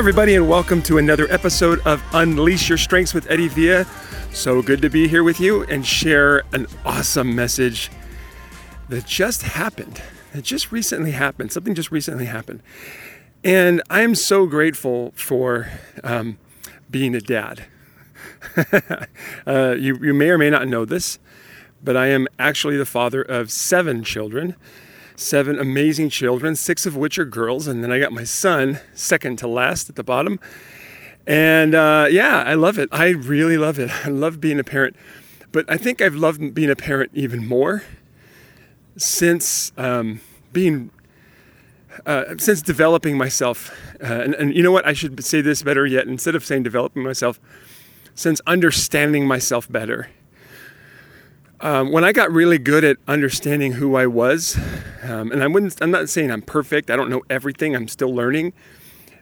everybody, and welcome to another episode of Unleash Your Strengths with Eddie Villa. So good to be here with you and share an awesome message that just happened. It just recently happened. Something just recently happened. And I'm so grateful for um, being a dad. uh, you, you may or may not know this, but I am actually the father of seven children seven amazing children, six of which are girls. And then I got my son, second to last at the bottom. And uh, yeah, I love it. I really love it. I love being a parent. But I think I've loved being a parent even more since um, being, uh, since developing myself. Uh, and, and you know what? I should say this better yet. Instead of saying developing myself, since understanding myself better um, when I got really good at understanding who I was, um, and I wouldn't, I'm not saying I'm perfect. I don't know everything. I'm still learning.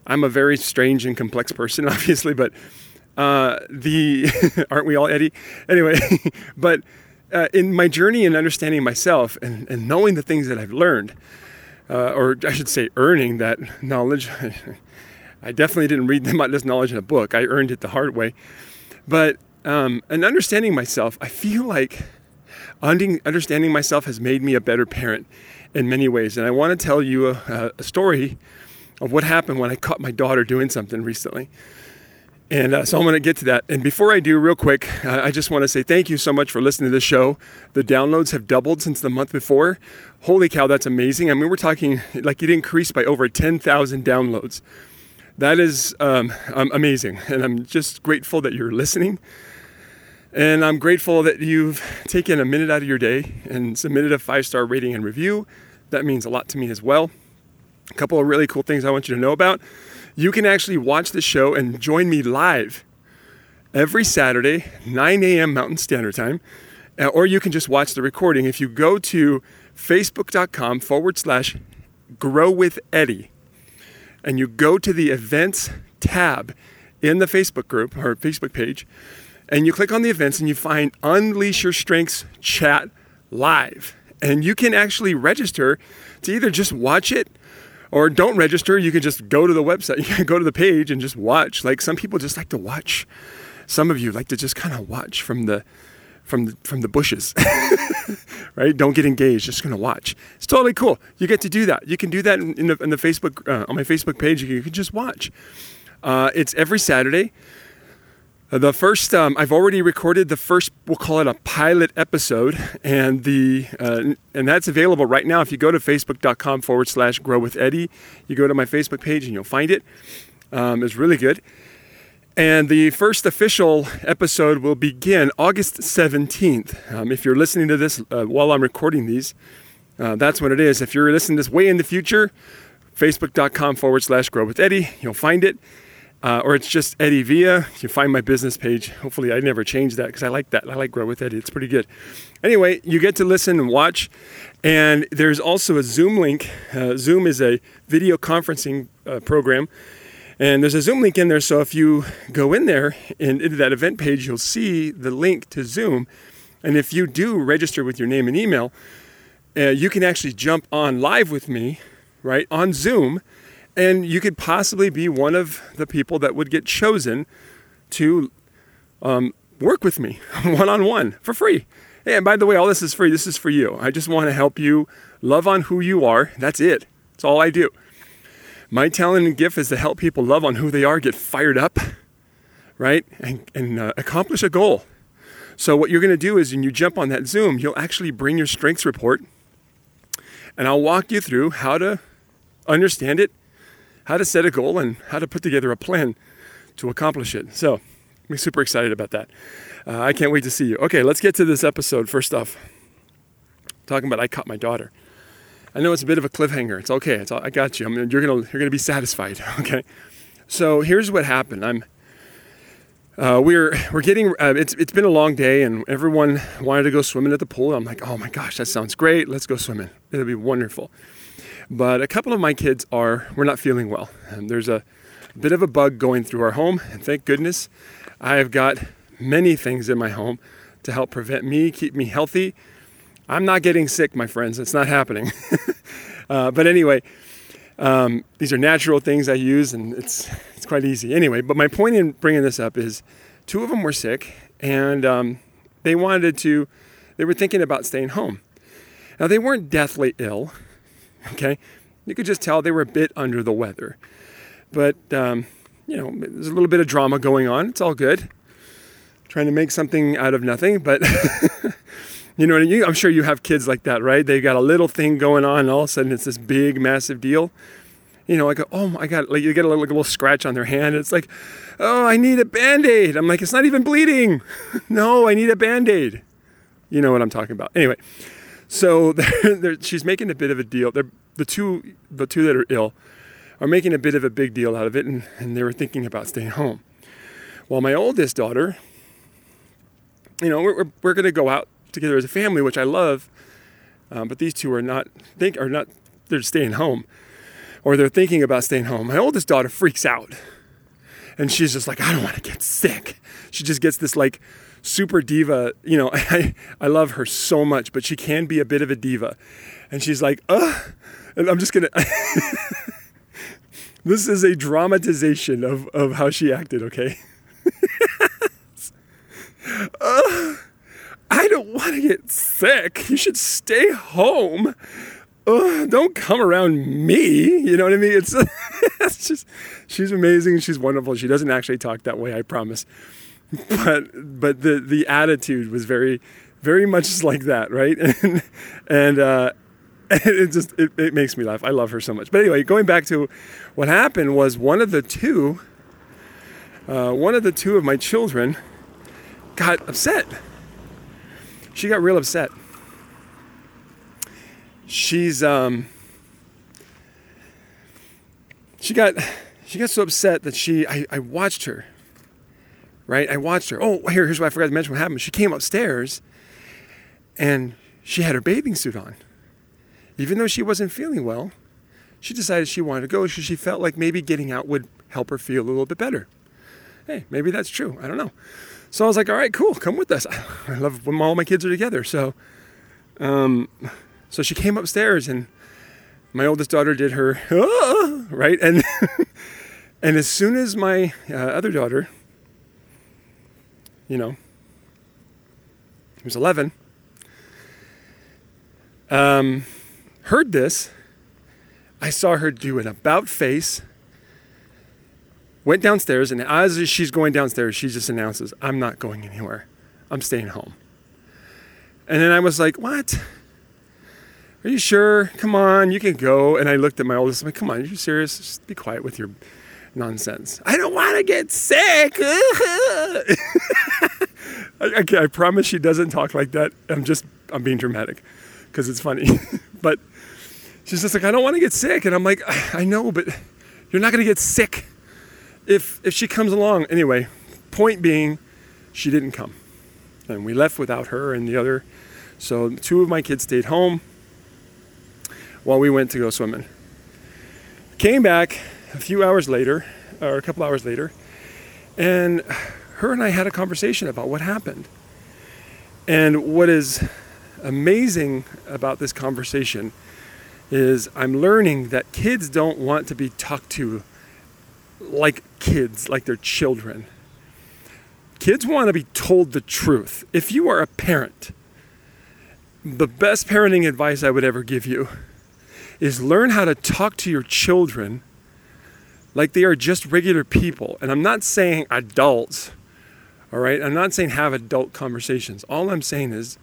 I'm a very strange and complex person, obviously, but uh, the aren't we all, Eddie? Anyway, but uh, in my journey in understanding myself and, and knowing the things that I've learned, uh, or I should say, earning that knowledge. I definitely didn't read this knowledge in a book. I earned it the hard way. But um, and understanding myself, I feel like understanding myself has made me a better parent in many ways. And I want to tell you a, a story of what happened when I caught my daughter doing something recently. And uh, so I'm going to get to that. And before I do, real quick, uh, I just want to say thank you so much for listening to the show. The downloads have doubled since the month before. Holy cow, that's amazing. I mean, we're talking like it increased by over 10,000 downloads. That is um, amazing. And I'm just grateful that you're listening. And I'm grateful that you've taken a minute out of your day and submitted a five star rating and review. That means a lot to me as well. A couple of really cool things I want you to know about. You can actually watch the show and join me live every Saturday, 9 a.m. Mountain Standard Time, uh, or you can just watch the recording. If you go to facebook.com forward slash grow with Eddie and you go to the events tab in the Facebook group or Facebook page, and you click on the events and you find Unleash Your Strengths Chat Live. And you can actually register to either just watch it or don't register. You can just go to the website, you can go to the page and just watch. Like some people just like to watch. Some of you like to just kind of watch from the from the, from the bushes, right? Don't get engaged. Just gonna watch. It's totally cool. You get to do that. You can do that in, in the, in the Facebook uh, on my Facebook page. You can just watch. Uh, it's every Saturday. The first, um, I've already recorded the first, we'll call it a pilot episode, and the uh, and that's available right now. If you go to facebook.com forward slash grow with Eddie, you go to my Facebook page and you'll find it. Um, it's really good. And the first official episode will begin August 17th. Um, if you're listening to this uh, while I'm recording these, uh, that's when it is. If you're listening to this way in the future, facebook.com forward slash grow with Eddie, you'll find it uh, or it's just Eddie Villa. You find my business page. Hopefully, I never change that because I like that. I like Grow with Eddie. It's pretty good. Anyway, you get to listen and watch, and there's also a Zoom link. Uh, Zoom is a video conferencing uh, program, and there's a Zoom link in there. So if you go in there and into that event page, you'll see the link to Zoom. And if you do register with your name and email, uh, you can actually jump on live with me, right on Zoom and you could possibly be one of the people that would get chosen to um, work with me one on one for free. And by the way, all this is free. This is for you. I just want to help you love on who you are. That's it. That's all I do. My talent and gift is to help people love on who they are, get fired up, right? And, and uh, accomplish a goal. So, what you're going to do is when you jump on that Zoom, you'll actually bring your strengths report, and I'll walk you through how to understand it how to set a goal and how to put together a plan to accomplish it. So, I'm super excited about that. Uh, I can't wait to see you. Okay, let's get to this episode. First off, talking about I caught my daughter. I know it's a bit of a cliffhanger. It's okay. It's all, I got you. I mean, you're gonna you're gonna be satisfied. Okay. So here's what happened. I'm uh, we're we're getting uh, it's it's been a long day and everyone wanted to go swimming at the pool. I'm like, oh my gosh, that sounds great. Let's go swimming. It'll be wonderful. But a couple of my kids are, we're not feeling well. And there's a bit of a bug going through our home. And thank goodness I have got many things in my home to help prevent me, keep me healthy. I'm not getting sick, my friends. It's not happening. uh, but anyway, Um, these are natural things I use, and it's it's quite easy. Anyway, but my point in bringing this up is, two of them were sick, and um, they wanted to. They were thinking about staying home. Now they weren't deathly ill. Okay, you could just tell they were a bit under the weather, but um, you know there's a little bit of drama going on. It's all good. Trying to make something out of nothing, but. You know, you, I'm sure you have kids like that, right? They got a little thing going on, and all of a sudden it's this big, massive deal. You know, like, oh my God, like you get a little, like a little scratch on their hand. It's like, oh, I need a band aid. I'm like, it's not even bleeding. no, I need a band aid. You know what I'm talking about. Anyway, so they're, they're, she's making a bit of a deal. They're, the two, the two that are ill, are making a bit of a big deal out of it, and, and they were thinking about staying home. Well, my oldest daughter, you know, we're, we're, we're going to go out together as a family, which I love. Um, but these two are not think are not they're staying home, or they're thinking about staying home. My oldest daughter freaks out, and she's just like, I don't want to get sick. She just gets this like super diva. You know, I I love her so much, but she can be a bit of a diva, and she's like, ugh, and I'm just gonna. this is a dramatization of of how she acted. Okay. uh, I don't want to get sick. You should stay home. Ugh, don't come around me. You know what I mean? It's, it's just, she's amazing. She's wonderful. She doesn't actually talk that way, I promise. But, but the, the attitude was very, very much like that, right? And, and, uh, it just, it, it makes me laugh. I love her so much. But anyway, going back to what happened was one of the two, uh, one of the two of my children got upset she got real upset. She's um she got she got so upset that she I, I watched her. Right? I watched her. Oh, here, here's what I forgot to mention what happened. She came upstairs and she had her bathing suit on. Even though she wasn't feeling well, she decided she wanted to go because she felt like maybe getting out would help her feel a little bit better. Hey, maybe that's true. I don't know. So I was like, all right, cool, come with us. I love when all my kids are together. So, um, so she came upstairs and my oldest daughter did her, ah, right? And, and as soon as my uh, other daughter, you know, he was 11, um, heard this, I saw her do an about face went downstairs, and as she's going downstairs, she just announces, I'm not going anywhere. I'm staying home. And then I was like, What? Are you sure? Come on, you can go. And I looked at my oldest, I'm like, Come on, are you serious? Just be quiet with your nonsense. I don't want to get sick. I, I, I promise she doesn't talk like that. I'm just, I'm being dramatic because it's funny. but she's just like, I don't want to get sick. And I'm like, I know, but you're not going to get sick if if she comes along anyway point being she didn't come and we left without her and the other so two of my kids stayed home while we went to go swimming came back a few hours later or a couple hours later and her and i had a conversation about what happened and what is amazing about this conversation is i'm learning that kids don't want to be talked to like kids, like they're children. Kids want to be told the truth. If you are a parent, the best parenting advice I would ever give you is learn how to talk to your children like they are just regular people. And I'm not saying adults, all right? I'm not saying have adult conversations. All I'm saying is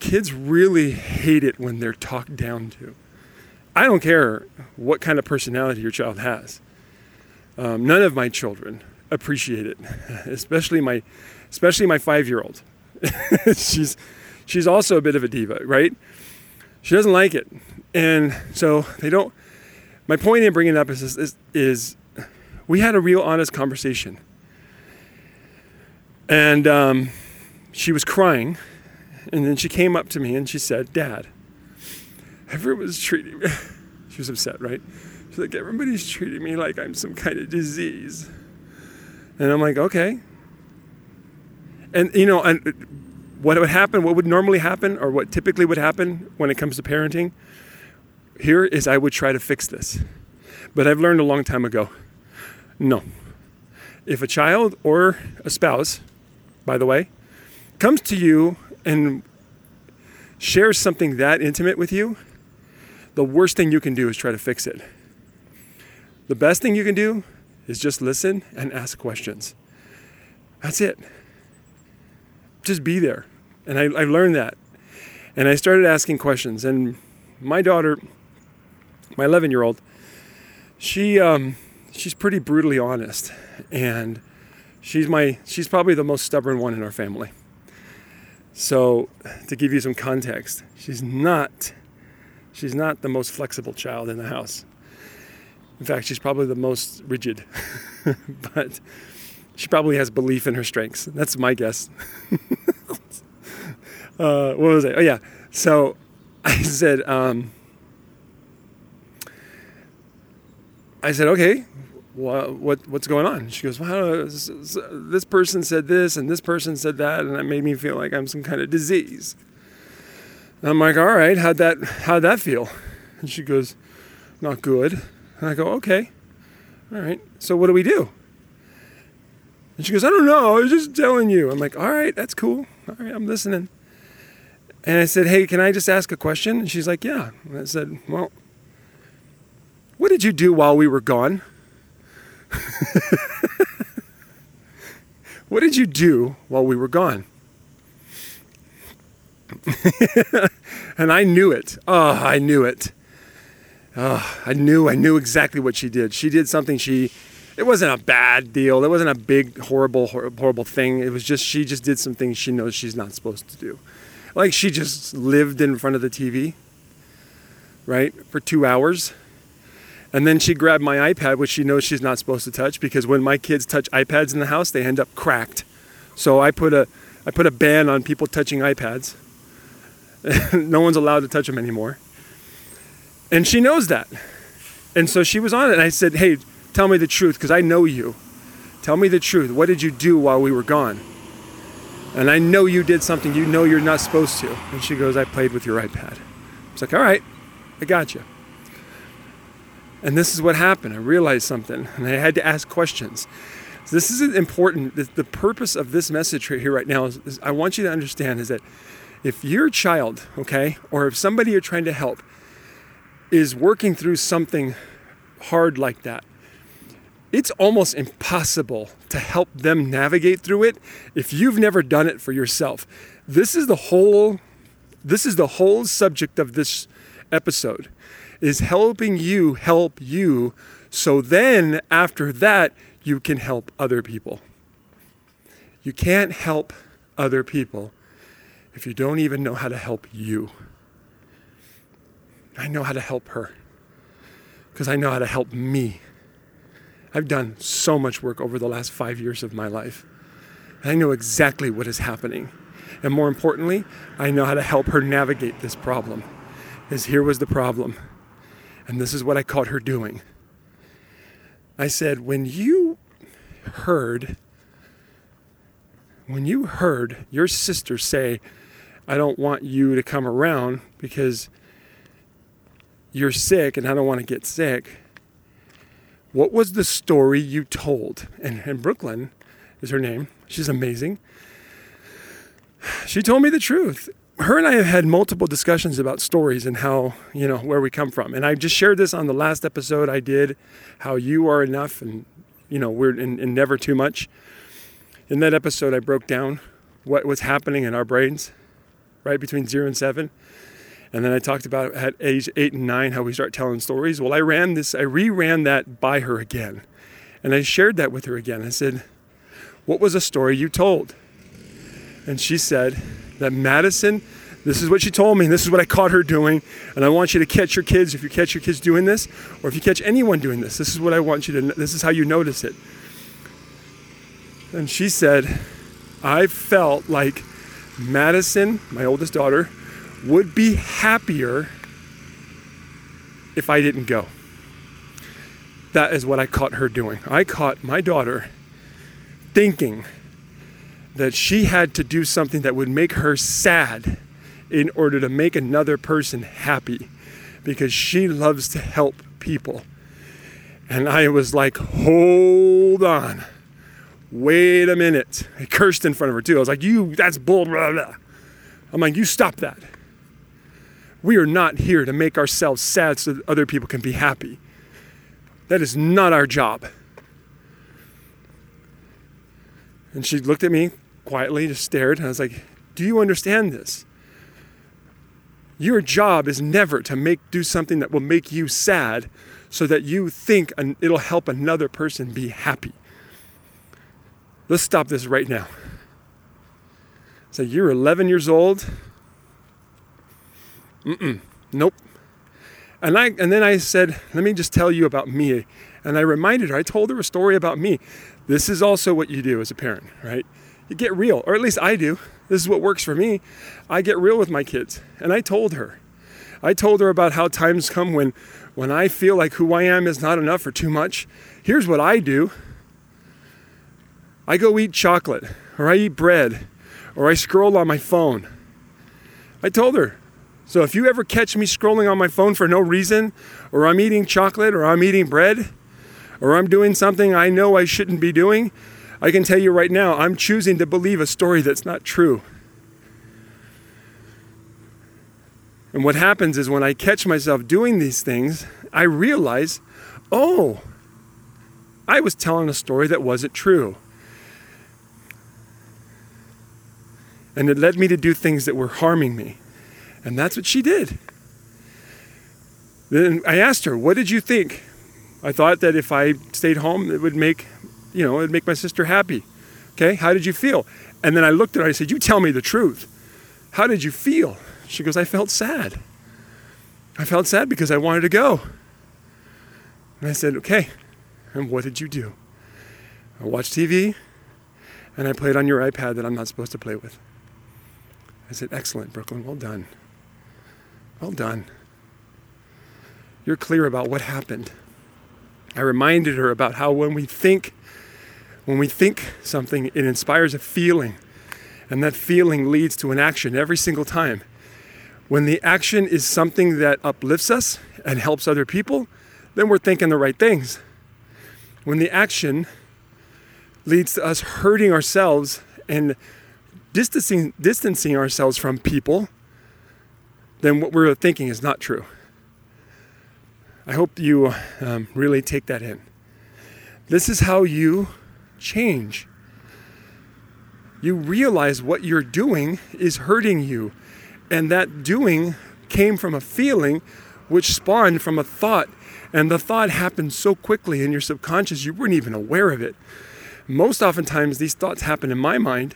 kids really hate it when they're talked down to. I don't care what kind of personality your child has. Um, none of my children appreciate it, especially my, especially my five-year-old. she's, she's also a bit of a diva, right? She doesn't like it, and so they don't. My point in bringing it up is, is, is we had a real honest conversation, and um, she was crying, and then she came up to me and she said, "Dad, everyone's treating me." she was upset, right? She's like, everybody's treating me like I'm some kind of disease. And I'm like, okay. And, you know, and what would happen, what would normally happen, or what typically would happen when it comes to parenting, here is I would try to fix this. But I've learned a long time ago no. If a child or a spouse, by the way, comes to you and shares something that intimate with you, the worst thing you can do is try to fix it. The best thing you can do is just listen and ask questions. That's it. Just be there. And I, I learned that. And I started asking questions. And my daughter, my 11 year old, she, um, she's pretty brutally honest. And she's my, she's probably the most stubborn one in our family. So to give you some context, she's not, she's not the most flexible child in the house. In fact, she's probably the most rigid, but she probably has belief in her strengths. That's my guess. uh, what was it? Oh, yeah. So I said, um, I said, okay, what, what, what's going on? She goes, well, this person said this and this person said that, and that made me feel like I'm some kind of disease. And I'm like, all right, how'd that, how'd that feel? And she goes, not good. And I go, okay, all right, so what do we do? And she goes, I don't know, I was just telling you. I'm like, all right, that's cool. All right, I'm listening. And I said, hey, can I just ask a question? And she's like, yeah. And I said, well, what did you do while we were gone? what did you do while we were gone? and I knew it. Oh, I knew it. Oh, I knew, I knew exactly what she did. She did something she, it wasn't a bad deal. It wasn't a big, horrible, horrible thing. It was just, she just did some things she knows she's not supposed to do. Like she just lived in front of the TV, right, for two hours. And then she grabbed my iPad, which she knows she's not supposed to touch because when my kids touch iPads in the house, they end up cracked. So I put a, I put a ban on people touching iPads. no one's allowed to touch them anymore. And she knows that. And so she was on it. And I said, Hey, tell me the truth because I know you. Tell me the truth. What did you do while we were gone? And I know you did something you know you're not supposed to. And she goes, I played with your iPad. I was like, All right, I got you. And this is what happened. I realized something and I had to ask questions. So this is important. The purpose of this message right here, right now, is, is I want you to understand is that if your child, okay, or if somebody you're trying to help is working through something hard like that, it's almost impossible to help them navigate through it if you've never done it for yourself. This is the whole this is the whole subject of this episode is helping you help you so then after that you can help other people. You can't help other people if you don't even know how to help you. I know how to help her because I know how to help me. I've done so much work over the last five years of my life. And I know exactly what is happening. And more importantly, I know how to help her navigate this problem. Because here was the problem. And this is what I caught her doing. I said, when you heard, when you heard your sister say, I don't want you to come around because you're sick and I don't want to get sick. What was the story you told? And, and Brooklyn is her name. She's amazing. She told me the truth. Her and I have had multiple discussions about stories and how, you know, where we come from. And I just shared this on the last episode I did, how you are enough and, you know, we're in, in never too much. In that episode, I broke down what was happening in our brains, right between zero and seven and then I talked about at age eight and nine how we start telling stories. Well, I ran this, I reran that by her again. And I shared that with her again. I said, What was a story you told? And she said that Madison, this is what she told me, this is what I caught her doing. And I want you to catch your kids, if you catch your kids doing this, or if you catch anyone doing this, this is what I want you to, this is how you notice it. And she said, I felt like Madison, my oldest daughter, would be happier if I didn't go. That is what I caught her doing. I caught my daughter thinking that she had to do something that would make her sad in order to make another person happy. because she loves to help people. And I was like, hold on. Wait a minute. I cursed in front of her too. I was like, you, that's bull. Blah, blah. I'm like, you stop that. We are not here to make ourselves sad so that other people can be happy. That is not our job. And she looked at me quietly, just stared, and I was like, Do you understand this? Your job is never to make do something that will make you sad so that you think it'll help another person be happy. Let's stop this right now. So you're 11 years old. Mm-mm. Nope. And I and then I said, let me just tell you about me. And I reminded her, I told her a story about me. This is also what you do as a parent, right? Get real, or at least I do. This is what works for me. I get real with my kids. And I told her. I told her about how times come when when I feel like who I am is not enough or too much. Here's what I do. I go eat chocolate, or I eat bread, or I scroll on my phone. I told her. So if you ever catch me scrolling on my phone for no reason, or I'm eating chocolate, or I'm eating bread, or I'm doing something I know I shouldn't be doing, I can tell you right now, I'm choosing to believe a story that's not true. And what happens is when I catch myself doing these things, I realize, oh, I was telling a story that wasn't true. And it led me to do things that were harming me. And that's what she did. Then I asked her, What did you think? I thought that if I stayed home, it would make, you know, it'd make my sister happy. Okay, how did you feel? And then I looked at her, I said, You tell me the truth. How did you feel? She goes, I felt sad. I felt sad because I wanted to go. And I said, Okay, and what did you do? I watched TV and I played on your iPad that I'm not supposed to play with. I said, Excellent, Brooklyn, well done. Well done. You're clear about what happened. I reminded her about how when we think, when we think something, it inspires a feeling, and that feeling leads to an action every single time. When the action is something that uplifts us and helps other people, then we're thinking the right things. When the action leads to us hurting ourselves and distancing, distancing ourselves from people, then what we're thinking is not true. I hope you um, really take that in. This is how you change. You realize what you're doing is hurting you, and that doing came from a feeling which spawned from a thought, and the thought happened so quickly in your subconscious you weren't even aware of it. Most oftentimes, these thoughts happen in my mind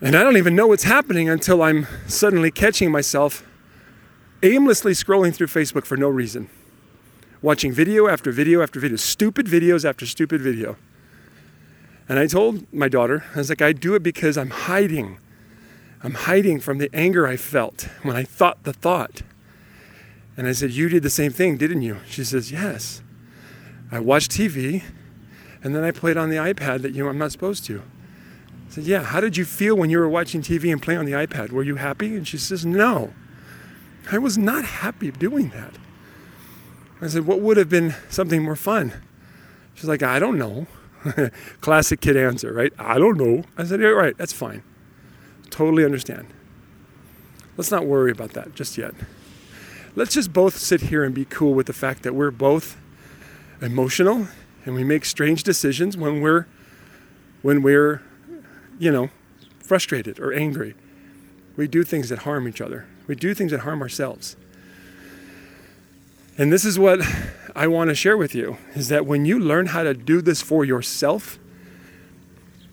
and I don't even know what's happening until I'm suddenly catching myself aimlessly scrolling through Facebook for no reason. Watching video after video after video, stupid videos after stupid video. And I told my daughter, I was like, I do it because I'm hiding. I'm hiding from the anger I felt when I thought the thought. And I said, You did the same thing, didn't you? She says, Yes. I watched TV and then I played on the iPad that you know I'm not supposed to I said, Yeah, how did you feel when you were watching TV and playing on the iPad? Were you happy? And she says, No, I was not happy doing that. I said, What would have been something more fun? She's like, I don't know. Classic kid answer, right? I don't know. I said, Yeah, right, that's fine. Totally understand. Let's not worry about that just yet. Let's just both sit here and be cool with the fact that we're both emotional and we make strange decisions when we're when we're you know, frustrated or angry. We do things that harm each other. We do things that harm ourselves. And this is what I want to share with you is that when you learn how to do this for yourself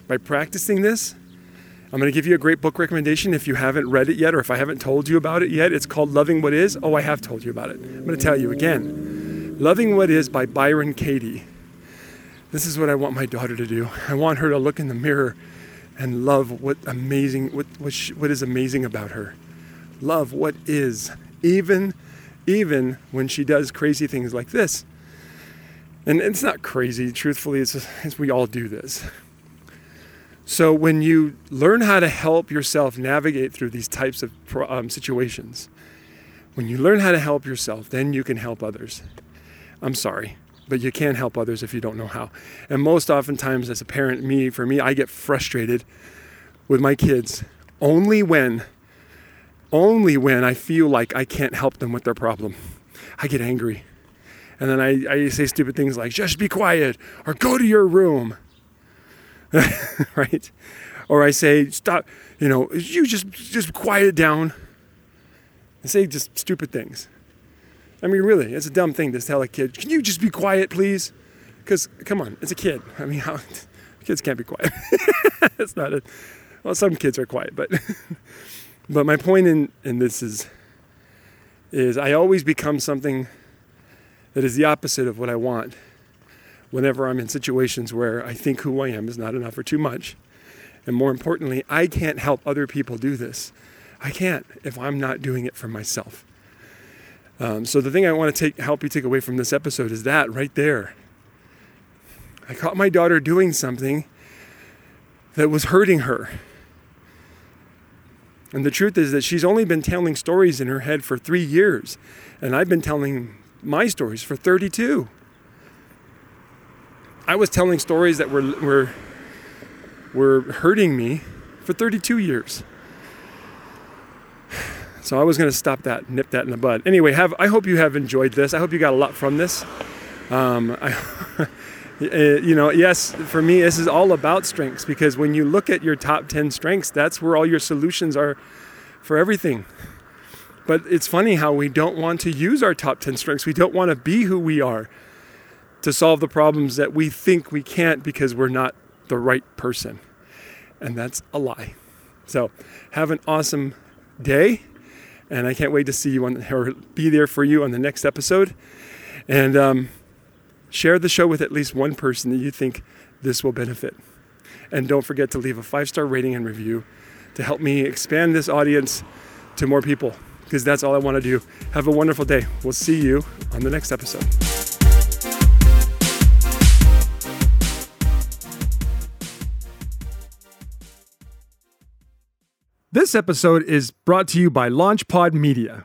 by practicing this, I'm going to give you a great book recommendation if you haven't read it yet or if I haven't told you about it yet. It's called Loving What Is. Oh, I have told you about it. I'm going to tell you again. Loving What Is by Byron Katie. This is what I want my daughter to do. I want her to look in the mirror and love what amazing what what, she, what is amazing about her. Love what is even even when she does crazy things like this. And it's not crazy, truthfully, it's, it's we all do this. So when you learn how to help yourself navigate through these types of um, situations, When you learn how to help yourself, then you can help others. I'm sorry, but you can't help others if you don't know how. And most oftentimes, as a parent, me, for me, I get frustrated with my kids only when, only when I feel like I can't help them with their problem. I get angry. And then I, I say stupid things like, just be quiet or go to your room. right? Or I say, stop, you know, you just just quiet down. I say just stupid things. I mean, really, it's a dumb thing to tell a kid, can you just be quiet, please? Because, come on, it's a kid. I mean, how, kids can't be quiet. it's not a, well, some kids are quiet, but, but my point in, in this is, is I always become something that is the opposite of what I want whenever I'm in situations where I think who I am is not enough or too much. And more importantly, I can't help other people do this. I can't if I'm not doing it for myself. Um, so the thing I want to take, help you take away from this episode is that right there. I caught my daughter doing something that was hurting her. And the truth is that she's only been telling stories in her head for three years, and I've been telling my stories for 32. I was telling stories that were, were, were hurting me for 32 years. So I was going to stop that, nip that in the bud. Anyway, have I hope you have enjoyed this. I hope you got a lot from this. Um, I, you know, yes, for me, this is all about strengths because when you look at your top 10 strengths, that's where all your solutions are for everything. But it's funny how we don't want to use our top 10 strengths. We don't want to be who we are to solve the problems that we think we can't because we're not the right person. And that's a lie. So, have an awesome day and I can't wait to see you on or be there for you on the next episode. And um, share the show with at least one person that you think this will benefit. And don't forget to leave a five star rating and review to help me expand this audience to more people because that's all I want to do. Have a wonderful day. We'll see you on the next episode. This episode is brought to you by LaunchPod Media.